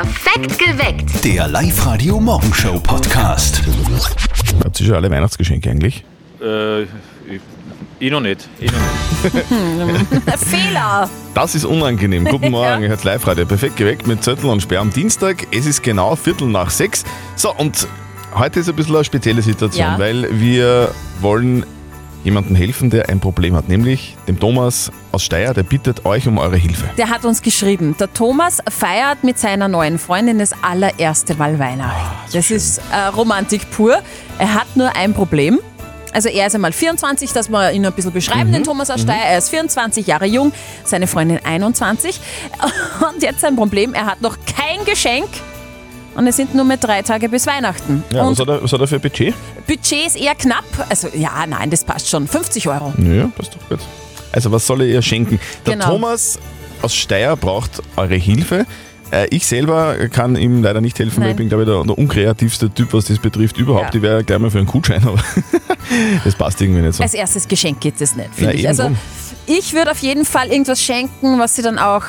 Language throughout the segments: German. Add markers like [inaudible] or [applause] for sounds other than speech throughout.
Perfekt geweckt. Der Live-Radio-Morgenshow-Podcast. Habt ihr schon alle Weihnachtsgeschenke eigentlich? Äh, ich, ich noch nicht. Ich noch nicht. [laughs] [laughs] Fehler! Das ist unangenehm. Guten [laughs] Morgen, ihr hört Live-Radio. Perfekt geweckt mit Zettel und Sperr am Dienstag. Es ist genau Viertel nach sechs. So, und heute ist ein bisschen eine spezielle Situation, Ja. weil wir wollen jemandem helfen, der ein Problem hat, nämlich dem Thomas aus Steyr, der bittet euch um eure Hilfe. Der hat uns geschrieben, der Thomas feiert mit seiner neuen Freundin das allererste Mal Weihnachten. das ist äh, Romantik pur. Er hat nur ein Problem. Also er ist einmal 24, dass wir ihn ein bisschen beschreiben, den Thomas aus Steyr. Er ist 24 Jahre jung, seine Freundin 21. [laughs] Und jetzt sein Problem, er hat noch kein Geschenk. Und es sind nur mehr drei Tage bis Weihnachten. Ja, und was hat, er, was hat er für ein Budget? Budget ist eher knapp. Also ja, nein, das passt schon. 50 Euro. Ja, passt doch gut. Also, was soll er ihr schenken? Der Genau. Thomas aus Steyr braucht eure Hilfe. Äh, Ich selber kann ihm leider nicht helfen, weil Nein. ich bin, glaube ich, der, der unkreativste Typ, was das betrifft überhaupt. Ja. Ich wäre gleich mal für einen Gutschein, aber [laughs] das passt irgendwie nicht so. Als erstes Geschenk geht es nicht, finde ich. Also ich würde auf jeden Fall irgendwas schenken, was sie dann auch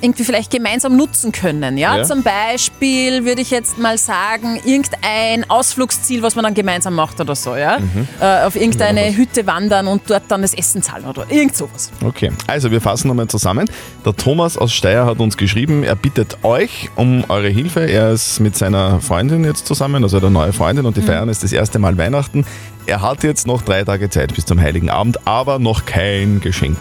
irgendwie vielleicht gemeinsam nutzen können. Ja? Ja. Zum Beispiel würde ich jetzt mal sagen, irgendein Ausflugsziel, was man dann gemeinsam macht oder so. Ja? Mhm. Äh, auf irgendeine Hütte wandern und dort dann das Essen zahlen oder irgend sowas. Okay, also wir fassen nochmal zusammen. Der Thomas aus Steyr hat uns geschrieben, er bittet euch um eure Hilfe. Er ist mit seiner Freundin jetzt zusammen, also eine neue Freundin, und die feiern jetzt das erste Mal Weihnachten. Er hat jetzt noch drei Tage Zeit bis zum Heiligen Abend, aber noch kein Geschenk.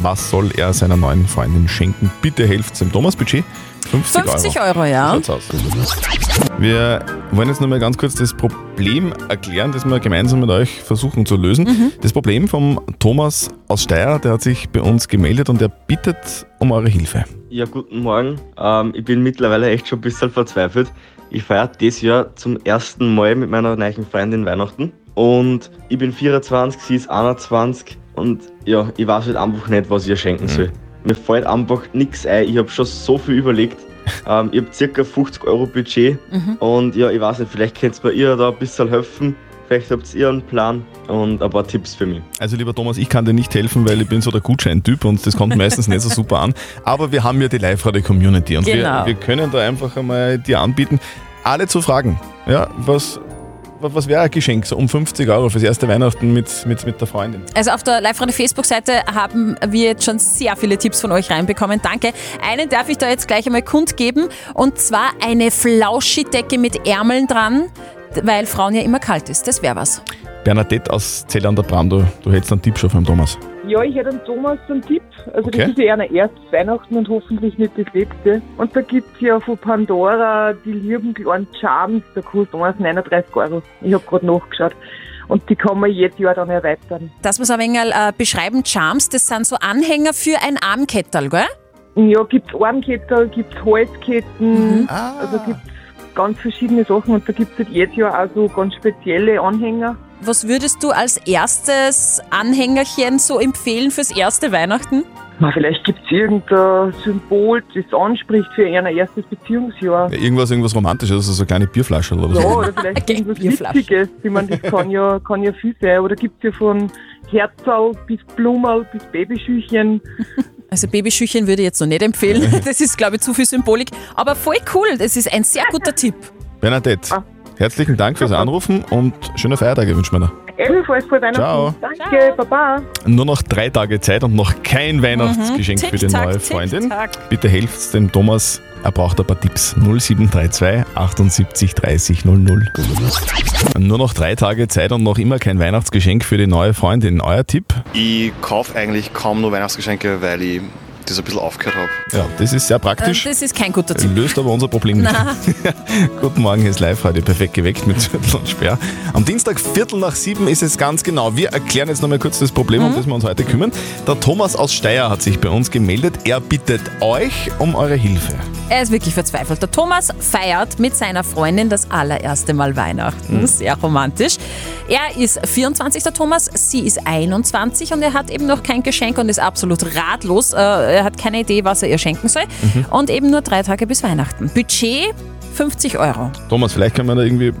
Was soll er seiner neuen Freundin schenken? Bitte helft dem Thomas Budget. 50, 50 Euro. Euro, ja. Wir wollen jetzt nochmal ganz kurz das Problem erklären, das wir gemeinsam mit euch versuchen zu lösen. Mhm. Das Problem vom Thomas aus Steyr, der hat sich bei uns gemeldet und er bittet um eure Hilfe. Ja, guten Morgen. Ähm, ich bin mittlerweile echt schon ein bisschen verzweifelt. Ich feiere dieses Jahr zum ersten Mal mit meiner neuen Freundin Weihnachten. Und ich bin 24, sie ist 21. Und ja, ich weiß halt einfach nicht, was ich ihr schenken soll. Mir fällt einfach nichts ein. Ich habe schon so viel überlegt. [laughs] Ähm, ich habe circa 50 Euro Budget. Und ja, ich weiß nicht, vielleicht könnt ihr ihr da ein bisschen helfen. Vielleicht habt ihr einen Plan und ein paar Tipps für mich. Also lieber Thomas, ich kann dir nicht helfen, weil ich bin so der Gutscheintyp und das kommt meistens nicht so super an. Aber wir haben ja die Live-Radio-Community und Genau. wir, wir können da einfach einmal dir anbieten, alle zu fragen. Ja, was, was wäre ein Geschenk? So um 50 Euro fürs erste Weihnachten mit, mit, mit der Freundin. Also auf der Live-Radio-Facebook-Seite haben wir jetzt schon sehr viele Tipps von euch reinbekommen. Danke. Einen darf ich da jetzt gleich einmal kundgeben. Und zwar eine Flauschidecke mit Ärmeln dran, weil Frauen ja immer kalt ist. Das wäre was. Bernadette aus Zell an der Bram, du, du hättest einen Tipp schon vom Thomas. Ja, ich hätte an Thomas einen Tipp. Also Okay. das ist ja ein erstes Weihnachten und hoffentlich nicht das letzte. Und da gibt's ja von Pandora die lieben kleinen Charms, da kostet eins 39 Euro. Ich habe gerade nachgeschaut. Und die kann man jedes Jahr dann erweitern. Das muss ein wenig äh, beschreiben. Charms, das sind so Anhänger für ein Armkettel, gell? Ja, gibt's Armketten, gibt's Halsketten, also gibt's ganz verschiedene Sachen. Und da gibt's halt jedes Jahr auch so ganz spezielle Anhänger. Was würdest du als erstes Anhängerchen so empfehlen fürs erste Weihnachten? Na, vielleicht gibt's irgendein Symbol, das anspricht für ein erstes Beziehungsjahr. Ja, irgendwas, irgendwas Romantisches, also so eine kleine Bierflasche oder so. Ja, oder vielleicht [laughs] Okay, irgendwas Bierflasche. Witziges. Ich meine, das kann ja, kann ja viel sein. Oder gibt's ja von Herzl bis Blumerl bis Babyschüchen. Also Babyschüchen würde ich jetzt noch nicht empfehlen. [laughs] Das ist, glaube ich, zu viel Symbolik. Aber voll cool. Das ist ein sehr guter Tipp. Bernadette, Ah. Herzlichen Dank fürs Anrufen und schöne Feiertage wünschen wir dir. Ebenfalls vor Weihnachten. Ciao. Danke, Baba. Nur noch drei Tage Zeit und noch kein Weihnachtsgeschenk für die neue Freundin. Bitte helft dem Thomas, er braucht ein paar Tipps. 0732 78 30 00. Nur noch drei Tage Zeit und noch immer kein Weihnachtsgeschenk für die neue Freundin. Euer Tipp? Ich kaufe eigentlich kaum nur Weihnachtsgeschenke, weil ich das ein bisschen aufgehört habe. Ja, das ist sehr Äh, praktisch. Das ist kein guter Tipp. Löst aber unser Problem nicht. [laughs] Guten Morgen, hier ist live heute perfekt geweckt mit Zettel und Sperr. Am Dienstag, Viertel nach sieben ist es ganz genau. Wir erklären jetzt nochmal kurz das Problem, um das wir uns heute kümmern. Der Thomas aus Steyr hat sich bei uns gemeldet. Er bittet euch um eure Hilfe. Er ist wirklich verzweifelt. Der Thomas feiert mit seiner Freundin das allererste Mal Weihnachten. Sehr romantisch. Er ist 24, der Thomas, sie ist 21 und er hat eben noch kein Geschenk und ist absolut ratlos. Äh, Er hat keine Idee, was er ihr schenken soll. Und eben nur drei Tage bis Weihnachten. Budget 50 Euro. Thomas, vielleicht kann man da irgendwie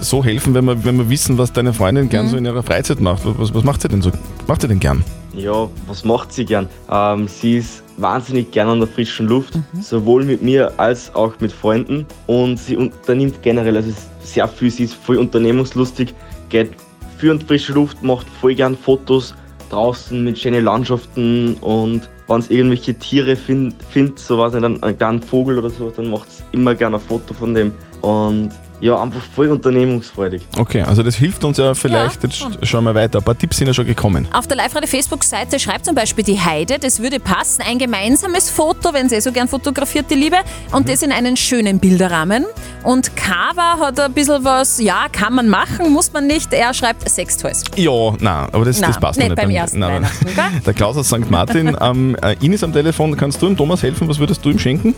so helfen, wenn wir, wenn wir wissen, was deine Freundin gern so in ihrer Freizeit macht. Was, was macht sie denn so? Macht sie denn gern? Ja, was macht sie gern? Ähm, sie ist wahnsinnig gern an der frischen Luft, sowohl mit mir als auch mit Freunden. Und sie unternimmt generell also sehr viel. Sie ist voll unternehmungslustig, geht für und frische Luft, macht voll gern Fotos draußen mit schönen Landschaften und wenn es irgendwelche Tiere findet, find, so was einen kleinen Vogel oder so, dann macht es immer gerne ein Foto von dem. Und ja, einfach voll unternehmungsfreudig. Okay, also das hilft uns ja vielleicht. Ja, Jetzt schauen wir weiter. Ein paar Tipps sind ja schon gekommen. Auf der Live-Radio-Facebook-Seite schreibt zum Beispiel die Heide, das würde passen, ein gemeinsames Foto, wenn sie eh so gern fotografiert, die Liebe, und das in einen schönen Bilderrahmen. Und Kava hat ein bisschen was, ja, kann man machen, muss man nicht. Er schreibt Sextoys. Ja, nein, aber das, das Nein, passt nicht noch beim Nein, ersten nein. [laughs] Der Klaus aus St. Martin, [laughs] ähm, äh, Ines am Telefon, kannst du dem Thomas helfen? Was würdest du ihm schenken?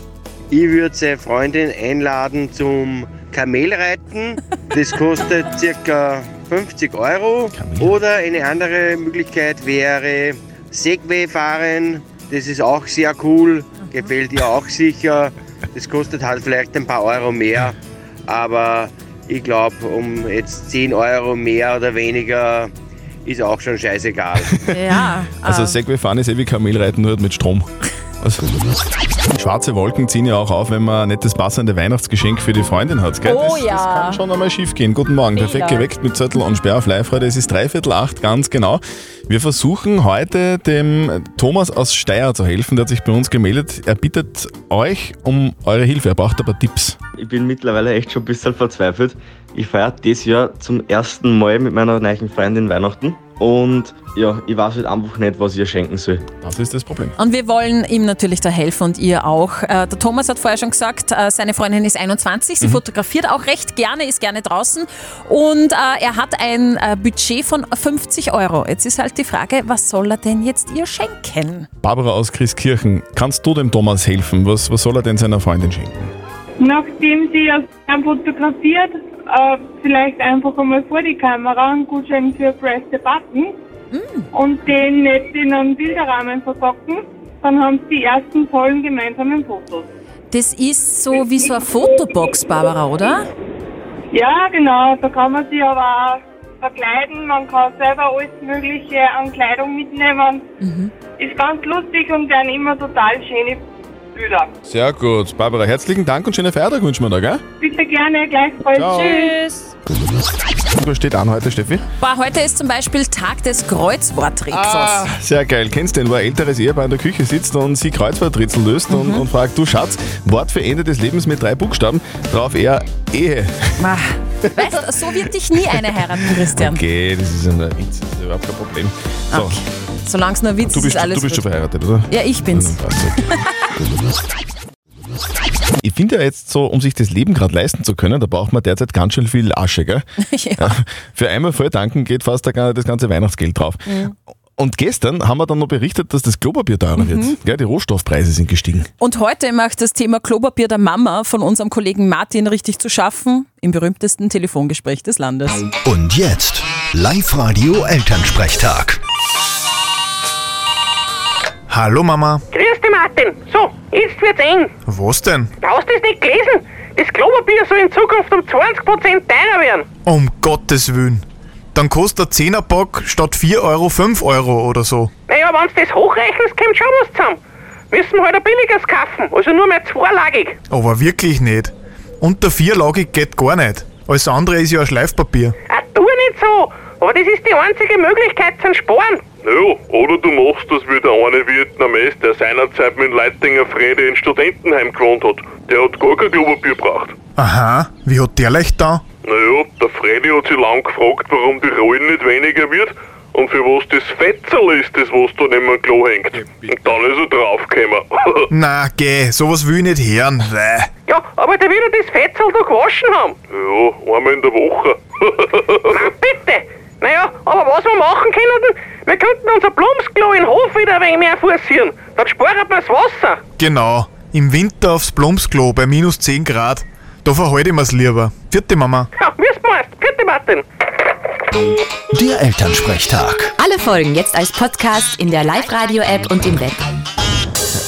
Ich würde seine Freundin einladen zum Kamelreiten. Das kostet ca. 50 Euro. Oder eine andere Möglichkeit wäre Segway fahren. Das ist auch sehr cool. Gefällt ihr auch sicher. Das kostet halt vielleicht ein paar Euro mehr. Aber ich glaube, um jetzt 10 Euro mehr oder weniger ist auch schon scheißegal. Ja. Also äh, Segway fahren ist eh wie Kamelreiten, nur halt mit Strom. Also, schwarze Wolken ziehen ja auch auf, wenn man ein nettes passende Weihnachtsgeschenk für die Freundin hat. Gell? Oh das, ja. Das kann schon einmal schief gehen. Guten Morgen, perfekt Ja. geweckt mit Zettel und Sperr auf live -Radio. Es ist dreiviertel acht, ganz genau. Wir versuchen heute dem Thomas aus Steyr zu helfen. Der hat sich bei uns gemeldet. Er bittet euch um eure Hilfe. Er braucht ein paar Tipps. Ich bin mittlerweile echt schon ein bisschen verzweifelt. Ich feiere dieses Jahr zum ersten Mal mit meiner neuen Freundin Weihnachten. Und ja, ich weiß halt einfach nicht, was ich ihr schenken soll. Das ist das Problem. Und wir wollen ihm natürlich da helfen und ihr auch. Äh, Der Thomas hat vorher schon gesagt, äh, seine Freundin ist 21, sie fotografiert auch recht gerne, ist gerne draußen und äh, er hat ein äh, Budget von 50 Euro. Jetzt ist halt die Frage, was soll er denn jetzt ihr schenken? Barbara aus Christkirchen, kannst du dem Thomas helfen? Was, was soll er denn seiner Freundin schenken? Nachdem sie ja gern fotografiert, äh, vielleicht einfach einmal vor die Kamera einen Gutschein für Press the Button und den nicht in einen Bilderrahmen verpacken. Dann haben sie die ersten tollen gemeinsamen Fotos. Das ist so wie so eine Fotobox, Barbara, oder? Ja, genau, da kann man sich aber auch verkleiden, man kann selber alles Mögliche an Kleidung mitnehmen. Ist ganz lustig und werden immer total schöne Bilder. Sehr gut. Barbara, herzlichen Dank und schönen Feiertag wünschen wir dir, gell? Bitte gerne, gleichfalls. Ciao. Tschüss. Was steht an heute, Steffi? Boah, heute ist zum Beispiel Tag des Kreuzworträtsels. Ah, sehr geil. Kennst du den, wo ein älteres Ehepaar in der Küche sitzt und sie Kreuzworträtsel löst und, und fragt, du Schatz, Wort für Ende des Lebens mit drei Buchstaben, drauf eher Ehe. Ah. Weißt du, so wird dich nie eine heiraten, Christian. Okay, das ist ein Witz, das ist überhaupt kein Problem. So, Okay. Solange es nur ein Witz du bist, ist, alles du bist schon gut. verheiratet, oder? Ja, ich bin's. Dann. [laughs] Ich finde ja jetzt so, um sich das Leben gerade leisten zu können, da braucht man derzeit ganz schön viel Asche, gell? [laughs] ja. Für einmal voll tanken geht fast da das ganze Weihnachtsgeld drauf. Und gestern haben wir dann noch berichtet, dass das Klopapier teurer wird. Gell, die Rohstoffpreise sind gestiegen. Und heute macht das Thema Klopapier der Mama von unserem Kollegen Martin richtig zu schaffen im berühmtesten Telefongespräch des Landes. Und jetzt Live-Radio Elternsprechtag. Hallo Mama. Grüß dich, Martin. So, jetzt wird's eng. Was denn? Hast du das nicht gelesen? Das Klopapier soll in Zukunft um 20% teurer werden. Um Gottes Willen. Dann kostet ein 10er Pack statt 4 Euro 5 Euro oder so. Naja, wenn du das hochrechnest, kommt schon was zusammen. Müssen wir halt ein billiges kaufen, also nur mehr zweilagig. Aber wirklich nicht. Unter vierlagig geht gar nicht. Alles andere ist ja ein Schleifpapier. Ah, tu nicht so. Aber das ist die einzige Möglichkeit zum Sparen. Ja, oder du machst das wie der eine Vietnames, der seinerzeit mit Leitinger Frede in Studentenheim gewohnt hat. Der hat gar kein Klopapier gebraucht. Aha, wie hat der leicht da? Naja, der Fredi hat sich lang gefragt, warum die Rollen nicht weniger wird und für was das Fetzel ist, das was da neben dem Klo hängt. Und dann ist er draufgekommen. [laughs] Na, geh, sowas will ich nicht hören. Weh. Ja, aber der wird ja das Fetzel doch gewaschen haben. ja, einmal in der Woche. [laughs] Na, bitte. Naja, aber was wir machen können, wir könnten unser Blumsklo in den Hof wieder ein wenig mehr forcieren. Dann sparen wir das Wasser. Genau, im Winter aufs Blumsklo bei minus 10 Grad. Da verhalte ich mir's lieber. Vierte Mama. Ja, wirst du meinst. Bitte, Martin. Der Elternsprechtag. Alle Folgen jetzt als Podcast in der Live-Radio-App und im Web.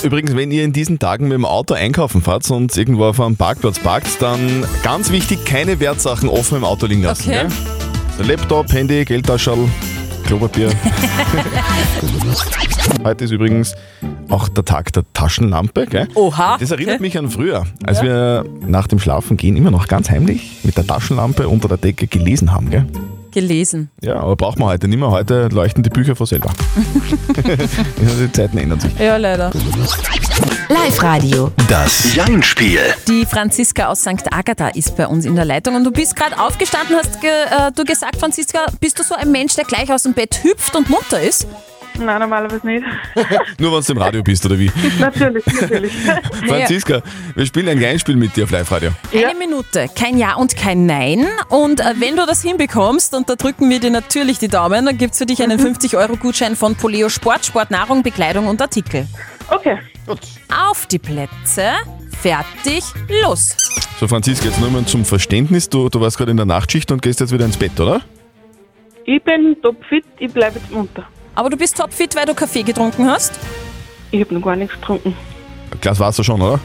Übrigens, wenn ihr in diesen Tagen mit dem Auto einkaufen fahrt und irgendwo auf einem Parkplatz parkt, dann ganz wichtig, keine Wertsachen offen im Auto liegen lassen. Okay. Gell? Laptop, Handy, Geldtaschel, Klopapier. [laughs] Heute ist übrigens auch der Tag der Taschenlampe. Gell? Oha. Das erinnert okay. mich an früher, als wir nach dem Schlafen gehen immer noch ganz heimlich mit der Taschenlampe unter der Decke gelesen haben. Gell? Gelesen. Ja, aber braucht man heute nicht mehr. Heute leuchten die Bücher von selber. [laughs] [laughs] die Zeiten ändern sich. Ja, leider. Live-Radio. Das Jein-Spiel. Die Franziska aus St. Agatha ist bei uns in der Leitung und du bist gerade aufgestanden, hast ge, äh, du gesagt, Franziska, bist du so ein Mensch, der gleich aus dem Bett hüpft und munter ist? Nein, normalerweise nicht. [laughs] Nur wenn du im Radio bist, oder wie? natürlich, natürlich. [laughs] Franziska, wir spielen ein Kleinspiel mit dir auf Live-Radio. Eine Minute, kein Ja und kein Nein. Und äh, wenn du das hinbekommst, und da drücken wir dir natürlich die Daumen, dann gibt es für dich einen 50-Euro-Gutschein von Poleo Sport, Sport, Nahrung, Bekleidung und Artikel. Okay. Auf die Plätze, fertig, los. So, Franziska, jetzt nur mal zum Verständnis. Du, du warst gerade in der Nachtschicht und gehst jetzt wieder ins Bett, oder? Ich bin topfit, ich bleibe jetzt munter. Aber du bist topfit, weil du Kaffee getrunken hast? Ich habe noch gar nichts getrunken. Ein Glas Wasser schon, oder?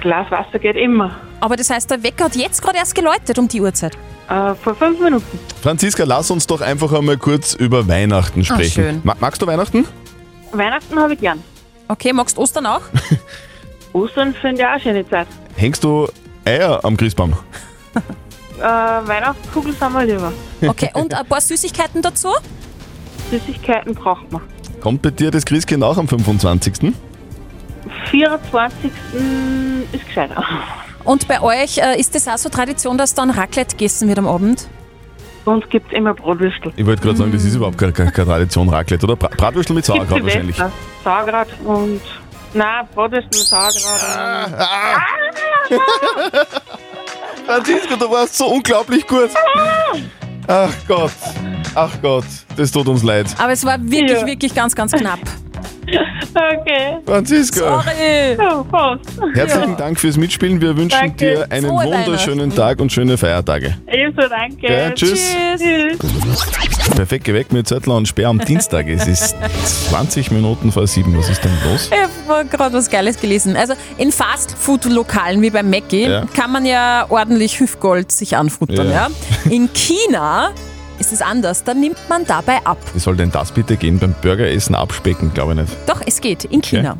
Glas Wasser geht immer. Aber das heißt, der Wecker hat jetzt gerade erst geläutet um die Uhrzeit. Äh, vor fünf Minuten. Franziska, lass uns doch einfach einmal kurz über Weihnachten sprechen. schön. Ma magst du Weihnachten? Weihnachten habe ich gern. Okay, magst du Ostern auch? [laughs] Ostern finde ich auch eine schöne Zeit. Hängst du Eier am Christbaum? Äh, Weihnachtskugeln sind wir lieber. Okay, und ein paar Süßigkeiten dazu? Süßigkeiten braucht man. Kommt bei dir das Christkind auch am 25.? 24. ist gescheiter. Und bei euch äh, ist es auch so Tradition, dass dann Raclette gegessen wird am Abend? Bei uns gibt es immer Brotwürstel. Ich wollte gerade sagen, das ist überhaupt keine, keine Tradition, Raclette, oder? Bra Bratwürstel mit Sauerkraut Gibt's wahrscheinlich. Sauerkraut und... Nein, Brotwürstel mit Sauerkraut. Ah, Franziska, du warst so unglaublich gut. Ach Gott, ach Gott, das tut uns leid. Aber es war wirklich, Ja. wirklich ganz, ganz knapp. Okay. Franziska, Sorry. Oh, fast. herzlichen Dank fürs Mitspielen. Wir wünschen Danke. dir einen Frohe wunderschönen Tag und schöne Feiertage. Ebenso, danke. Gell, tschüss. Tschüss. Perfekt geweckt mit Zettel und Sperr am Dienstag. Es ist 20 Minuten vor sieben. Was ist denn los? Ich habe gerade was Geiles gelesen. Also in Fastfood-Lokalen wie beim Mackie Ja. kann man ja ordentlich Hüfgold sich anfuttern. Ja. Ja. In China [laughs] ist es anders. Da nimmt man dabei ab. Wie soll denn das bitte gehen? Beim Burgeressen abspecken, glaube ich nicht. Doch, es geht. In China.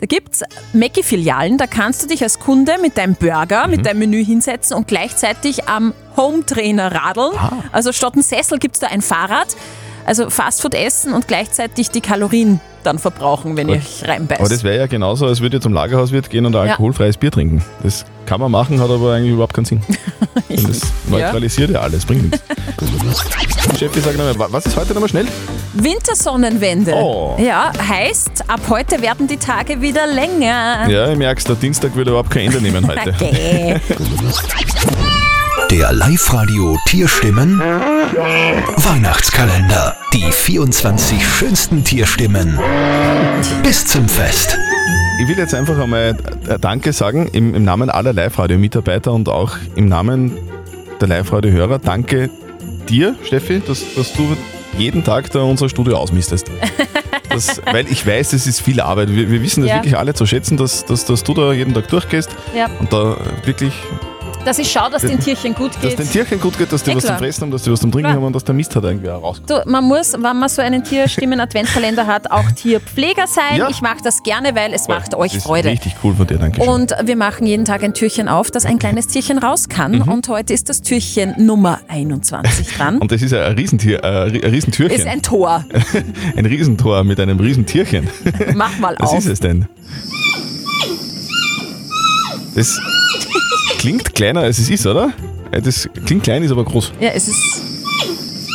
Da gibt es Mackie-Filialen, da kannst du dich als Kunde mit deinem Burger, Mhm. mit deinem Menü hinsetzen und gleichzeitig am Home-Trainer radeln. Ah. Also statt ein Sessel gibt es da ein Fahrrad. Also Fastfood essen und gleichzeitig die Kalorien dann verbrauchen, wenn ich reinbeiß. Aber das wäre ja genauso, als würde ich zum Lagerhauswirt gehen und ein Ja. alkoholfreies Bier trinken. Das kann man machen, hat aber eigentlich überhaupt keinen Sinn. [laughs] Das neutralisiert ja alles, bringt nichts. [laughs] Chef, ich sag nochmal, wa- was ist heute nochmal schnell? Wintersonnenwende. Oh. Ja, heißt, ab heute werden die Tage wieder länger. Ja, ich merk's, der Dienstag wird überhaupt kein Ende nehmen heute. [laughs] Okay. Der Live-Radio Tierstimmen Weihnachtskalender. Die 24 schönsten Tierstimmen bis zum Fest. Ich will jetzt einfach einmal äh, Danke sagen im, im Namen aller Live-Radio-Mitarbeiter und auch im Namen der Live-Radio-Hörer. Danke dir, Steffi, dass, dass du jeden Tag da unser Studio ausmistest. Das, [laughs] weil ich weiß, es ist viel Arbeit. Wir, wir wissen das Ja. wirklich alle zu schätzen, dass, dass, dass du da jeden Tag durchgehst Ja. und da wirklich, Dass ich schaue, dass den Tierchen gut dass geht. den Tierchen gut geht, dass die Ja, was zum. Fressen haben, dass die was zum Trinken Klar. haben und dass der Mist halt irgendwie auch rauskommt. Du, man muss, wenn man so einen Tierstimmen-Adventskalender hat, auch Tierpfleger sein. Ja. Ich mache das gerne, weil es macht euch Das ist Freude. Richtig cool von dir, danke schön. Und wir machen jeden Tag ein Türchen auf, dass ein kleines Tierchen raus kann. Mhm. Und heute ist das Türchen Nummer 21 dran. Und das ist ja ein Riesentier, äh, ein Riesentürchen. Ist ein Tor. [laughs] ein Riesentor mit einem Riesentierchen. Mach mal Was auf. ist es denn? Das klingt kleiner als es ist, oder? Ja, Das klingt klein, ist aber groß. Ja, es ist,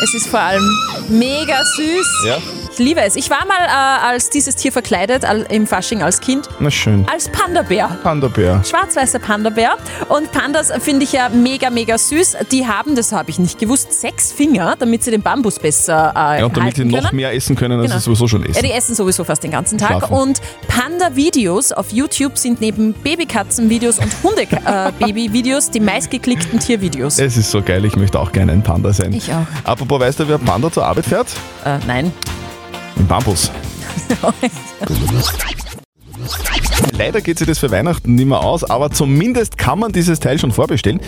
es ist vor allem mega süß. Ja. Ich liebe es. Ich war mal äh, als dieses Tier verkleidet, al- im Fasching als Kind, Na schön. als Panda-Bär. Panda-Bär. Schwarz-weißer Panda-Bär. Und Pandas finde ich ja mega, mega süß. Die haben, das habe ich nicht gewusst, sechs Finger, damit sie den Bambus besser äh, Ja, und damit sie noch können. mehr essen können, als Genau. sie sowieso schon Ja, essen. die essen sowieso fast den ganzen Tag. Schlafen. Und Panda-Videos auf YouTube sind neben Babykatzen-Videos und Hunde-Baby-Videos die meistgeklickten Tiervideos. Es ist so geil, ich möchte auch gerne ein Panda sein. Ich auch. Apropos, weißt du, wer Panda zur Arbeit fährt? Äh, nein. Im Bambus. Leider geht sich das für Weihnachten nicht mehr aus, aber zumindest kann man dieses Teil schon vorbestellen.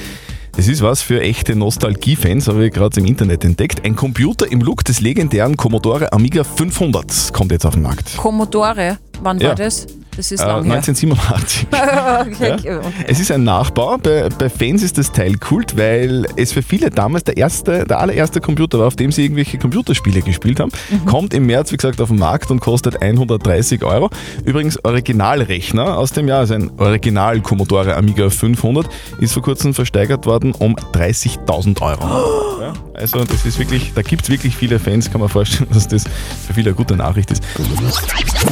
Das ist was für echte Nostalgie-Fans, habe ich gerade im Internet entdeckt. Ein Computer im Look des legendären Commodore Amiga 500 kommt jetzt auf den Markt. Commodore, wann Ja. war das? Das ist Äh, lang her. 1987. [laughs] okay, Ja. okay. Es ist ein Nachbau. Bei, bei Fans ist das Teil Kult, weil es für viele damals der erste, der allererste Computer war, auf dem sie irgendwelche Computerspiele gespielt haben. Kommt im März, wie gesagt, auf den Markt und kostet 130 Euro. Übrigens Originalrechner aus dem Jahr, also ein Original Commodore Amiga 500, ist vor kurzem versteigert worden um 30.000 Euro. [gasps] Ja, also das ist wirklich, da gibt es wirklich viele Fans, kann man vorstellen, [laughs] dass das für viele eine gute Nachricht ist.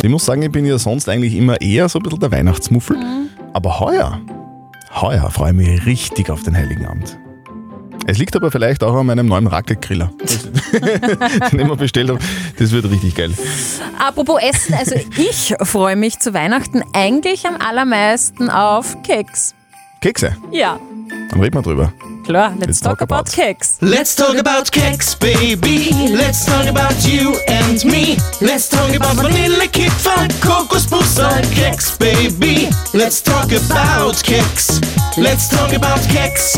Ich muss sagen, ich bin ja sonst eigentlich immer eher so ein bisschen der Weihnachtsmuffel. Aber heuer, heuer freue ich mich richtig auf den Heiligen Abend. Es liegt aber vielleicht auch an meinem neuen Raclette-Griller, [laughs] den ich mir bestellt habe. Das wird richtig geil. Apropos Essen, also ich freue mich zu Weihnachten eigentlich am allermeisten auf Keks. Kekse, Ja, dann reden wir drüber. Klar, let's, talk, about, Keks. Let's talk about cakes, baby. Let's talk about you and me. Let's talk about Vanillekipferl, Kokosbussar, Keks, baby. Let's talk about Keks. Let's talk about Keks.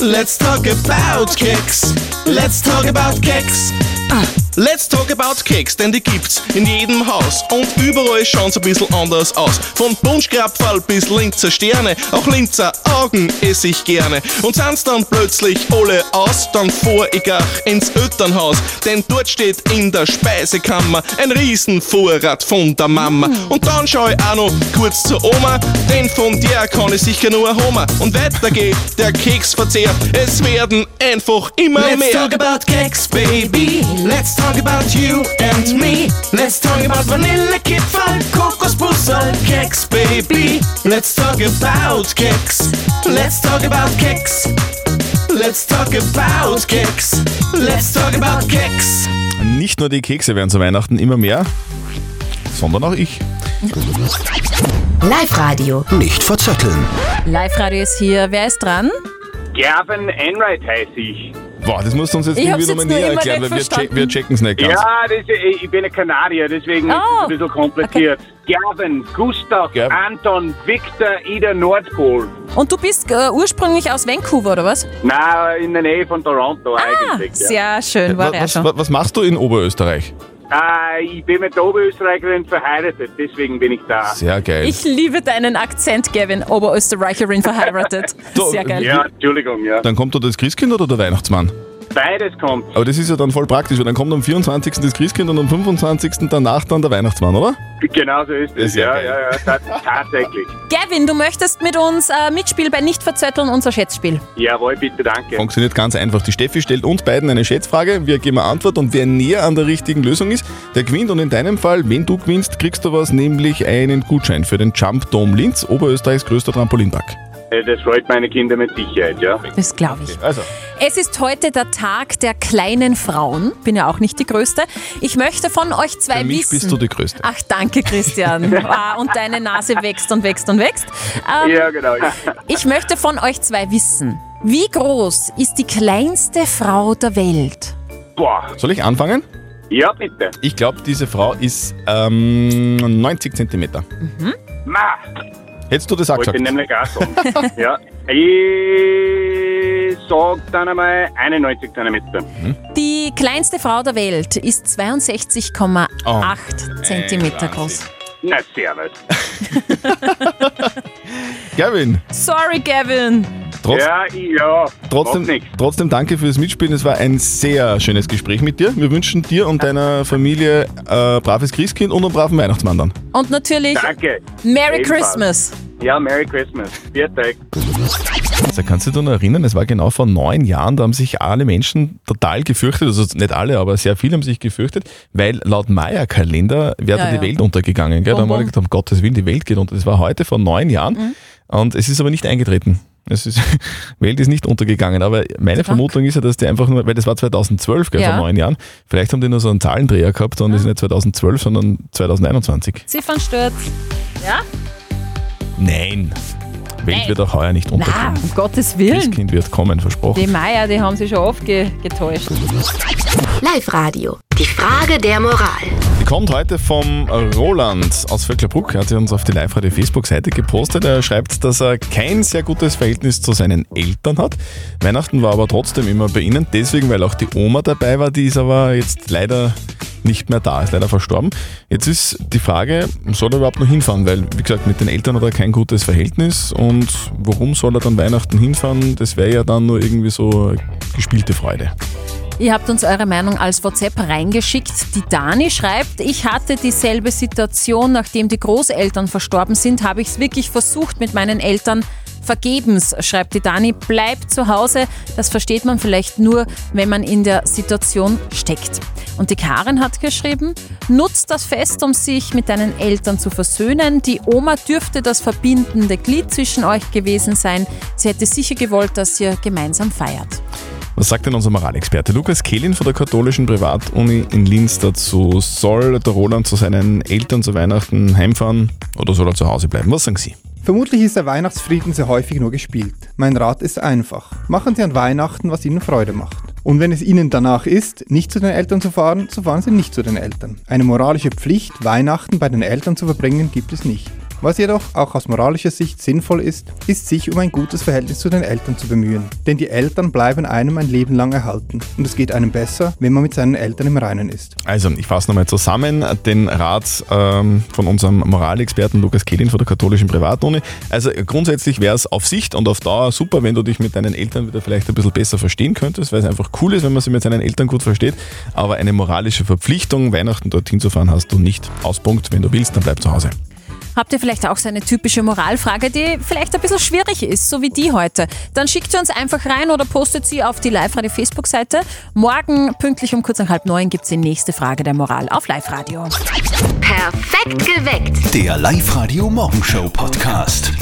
Let's talk about Keks. Let's talk about Keks. Ah, Let's talk about Keks, denn die gibt's in jedem Haus und überall schauen sie ein bisschen anders aus. Von Punschkrapferl bis Linzer Sterne, auch Linzer Augen esse ich gerne. Und sind's dann plötzlich alle aus, dann fahr ich auch ins Elternhaus, denn dort steht in der Speisekammer ein Riesenvorrat von der Mama. Und dann schau ich auch noch kurz zur Oma, denn von der kann ich sicher nur Homer. Und weiter geht der Keksverzehr, es werden einfach immer Let's mehr. talk about cakes, baby. Let's talk about you and me. Let's talk about Vanillekipferl, Kokosbussel, Keks, baby. Let's talk about Keks. Let's talk about Keks. Let's talk about Keks. Let's talk about Keks. Nicht nur die Kekse werden zu Weihnachten immer mehr, sondern auch ich. Live-Radio. Nicht verzetteln. Live-Radio ist hier. Wer ist dran? Gavin Enright heiße ich. Boah, das musst du uns jetzt Ich irgendwie nochmal näher immer erklären, weil wir, check, wir checken es nicht ganz. Ja, das, ich, bin ein Kanadier, deswegen ist es Oh, ein bisschen kompliziert. Gavin, Gustav, Gavin. Anton, Victor, Ida, Nordpol. Und du bist äh, ursprünglich aus Vancouver, oder was? Nein, in der Nähe von Toronto Ah, eigentlich. Ja. sehr schön, war was, er was, schon. was- was machst du in Oberösterreich? Äh, ich bin mit der Oberösterreicherin verheiratet, deswegen bin ich da. Sehr geil. Ich liebe deinen Akzent, Gavin. Oberösterreicherin verheiratet. [laughs] Sehr geil. Ja, Entschuldigung, ja. Dann kommt da das Christkind oder der Weihnachtsmann? Beides kommt. Aber das ist ja dann voll praktisch, weil dann kommt am 24. das Christkind und am 25. danach dann der Weihnachtsmann, oder? Genau so ist Das es. ja Ja, ja, ja, ta- tatsächlich. Gavin, du möchtest mit uns äh, mitspielen bei Nicht verzötteln, unser Schätzspiel. Jawohl, bitte, danke. Funktioniert ganz einfach. Die Steffi stellt uns beiden eine Schätzfrage, wir geben eine Antwort und wer näher an der richtigen Lösung ist, der gewinnt. Und in deinem Fall, wenn du gewinnst, kriegst du was, nämlich einen Gutschein für den Jump Dome Linz, Oberösterreichs größter Trampolinpark. Äh, Das freut meine Kinder mit Sicherheit, ja. Das glaube ich. Also, Es ist heute der Tag der kleinen Frauen. Bin ja auch nicht die Größte. Ich möchte von euch zwei für mich wissen. bist du die Größte. Ach, danke, Christian. [laughs] ah, und deine Nase wächst und wächst und wächst. Ähm, Ja, genau. [laughs] Ich möchte von euch zwei wissen, wie groß ist die kleinste Frau der Welt? Boah. Soll ich anfangen? Ja, bitte. Ich glaube, diese Frau ist ähm, 90 Zentimeter. Ma, Hättest du das auch gesagt? ich nämlich auch sagen. [laughs] ja. Ich sag dann einmal 91 Zentimeter. Die kleinste Frau der Welt ist 62,8 Oh, Zentimeter groß. Na, servus. [laughs] Gavin, Sorry, Gavin. trotz, Ja, ich, ja. trotzdem, trotzdem danke fürs Mitspielen. Es war ein sehr schönes Gespräch mit dir. Wir wünschen dir und deiner Familie äh, braves Christkind und einen braven Weihnachtsmann dann. Und natürlich Danke. Merry Ebenfalls. Christmas. Ja, Merry Christmas. Viert euch. Also kannst du dich noch erinnern, es war genau vor neun Jahren, da haben sich alle Menschen total gefürchtet, also nicht alle, aber sehr viele haben sich gefürchtet, weil laut Maya-Kalender wäre Ja, da die ja. Welt untergegangen. Gell? Da haben alle bum. gedacht, um Gottes Willen, die Welt geht unter. Das war heute vor neun Jahren Mhm. und es ist aber nicht eingetreten. Es ist, [laughs] Welt ist nicht untergegangen, aber meine Vermutung ist ja, dass die einfach nur, weil das war 2012, gell, Ja. vor neun Jahren, vielleicht haben die nur so einen Zahlendreher gehabt und es ist nicht 2012, sondern 2021. Ziffernsturz. Ja? Nein, Welt Nein. wird auch heuer nicht Na, untergehen. um Gottes Willen. Christkind wird kommen, versprochen. Die Meier, die haben sich schon oft ge getäuscht. Live-Radio. Die Frage der Moral. Die kommt heute vom Roland aus Vöcklerbruck. Er hat sie uns auf die Live-Radio Facebook-Seite gepostet. Er schreibt, dass er kein sehr gutes Verhältnis zu seinen Eltern hat. Weihnachten war aber trotzdem immer bei ihnen, deswegen, weil auch die Oma dabei war. Die ist aber jetzt leider nicht mehr da, ist leider verstorben. Jetzt ist die Frage, soll er überhaupt noch hinfahren? Weil, wie gesagt, mit den Eltern hat er kein gutes Verhältnis und warum soll er dann Weihnachten hinfahren? Das wäre ja dann nur irgendwie so gespielte Freude. Ihr habt uns eure Meinung als WhatsApp reingeschickt. Die Dani schreibt, ich hatte dieselbe Situation, nachdem die Großeltern verstorben sind, habe ich es wirklich versucht mit meinen Eltern. Vergebens, schreibt die Dani, bleibt zu Hause. Das versteht man vielleicht nur, wenn man in der Situation steckt. Und die Karin hat geschrieben, nutzt das Fest, um sich mit deinen Eltern zu versöhnen. Die Oma dürfte das verbindende Glied zwischen euch gewesen sein. Sie hätte sicher gewollt, dass ihr gemeinsam feiert. Was sagt denn unser Moralexperte Lukas Kehlin von der katholischen Privatuni in Linz dazu? Soll der Roland zu seinen Eltern zu Weihnachten heimfahren oder soll er zu Hause bleiben? Was sagen Sie? Vermutlich ist der Weihnachtsfrieden sehr häufig nur gespielt. Mein Rat ist einfach. Machen Sie an Weihnachten, was Ihnen Freude macht. Und wenn es Ihnen danach ist, nicht zu den Eltern zu fahren, so fahren Sie nicht zu den Eltern. Eine moralische Pflicht, Weihnachten bei den Eltern zu verbringen, gibt es nicht. Was jedoch auch aus moralischer Sicht sinnvoll ist, ist sich um ein gutes Verhältnis zu den Eltern zu bemühen. Denn die Eltern bleiben einem ein Leben lang erhalten. Und es geht einem besser, wenn man mit seinen Eltern im Reinen ist. Also, ich fasse nochmal zusammen den Rat ähm, von unserem Moralexperten Lukas Kehlin von der katholischen Privatuni. Also grundsätzlich wäre es auf Sicht und auf Dauer super, wenn du dich mit deinen Eltern wieder vielleicht ein bisschen besser verstehen könntest, weil es einfach cool ist, wenn man sich mit seinen Eltern gut versteht. Aber eine moralische Verpflichtung, Weihnachten dorthin zu fahren, hast du nicht. Auspunkt, wenn du willst, dann bleib zu Hause. Habt ihr vielleicht auch so eine typische Moralfrage, die vielleicht ein bisschen schwierig ist, so wie die heute? Dann schickt sie uns einfach rein oder postet sie auf die Live-Radio Facebook-Seite. Morgen, pünktlich um kurz nach halb neun, gibt es die nächste Frage der Moral auf Live-Radio. Perfekt geweckt. Der Live-Radio Morgenshow Podcast.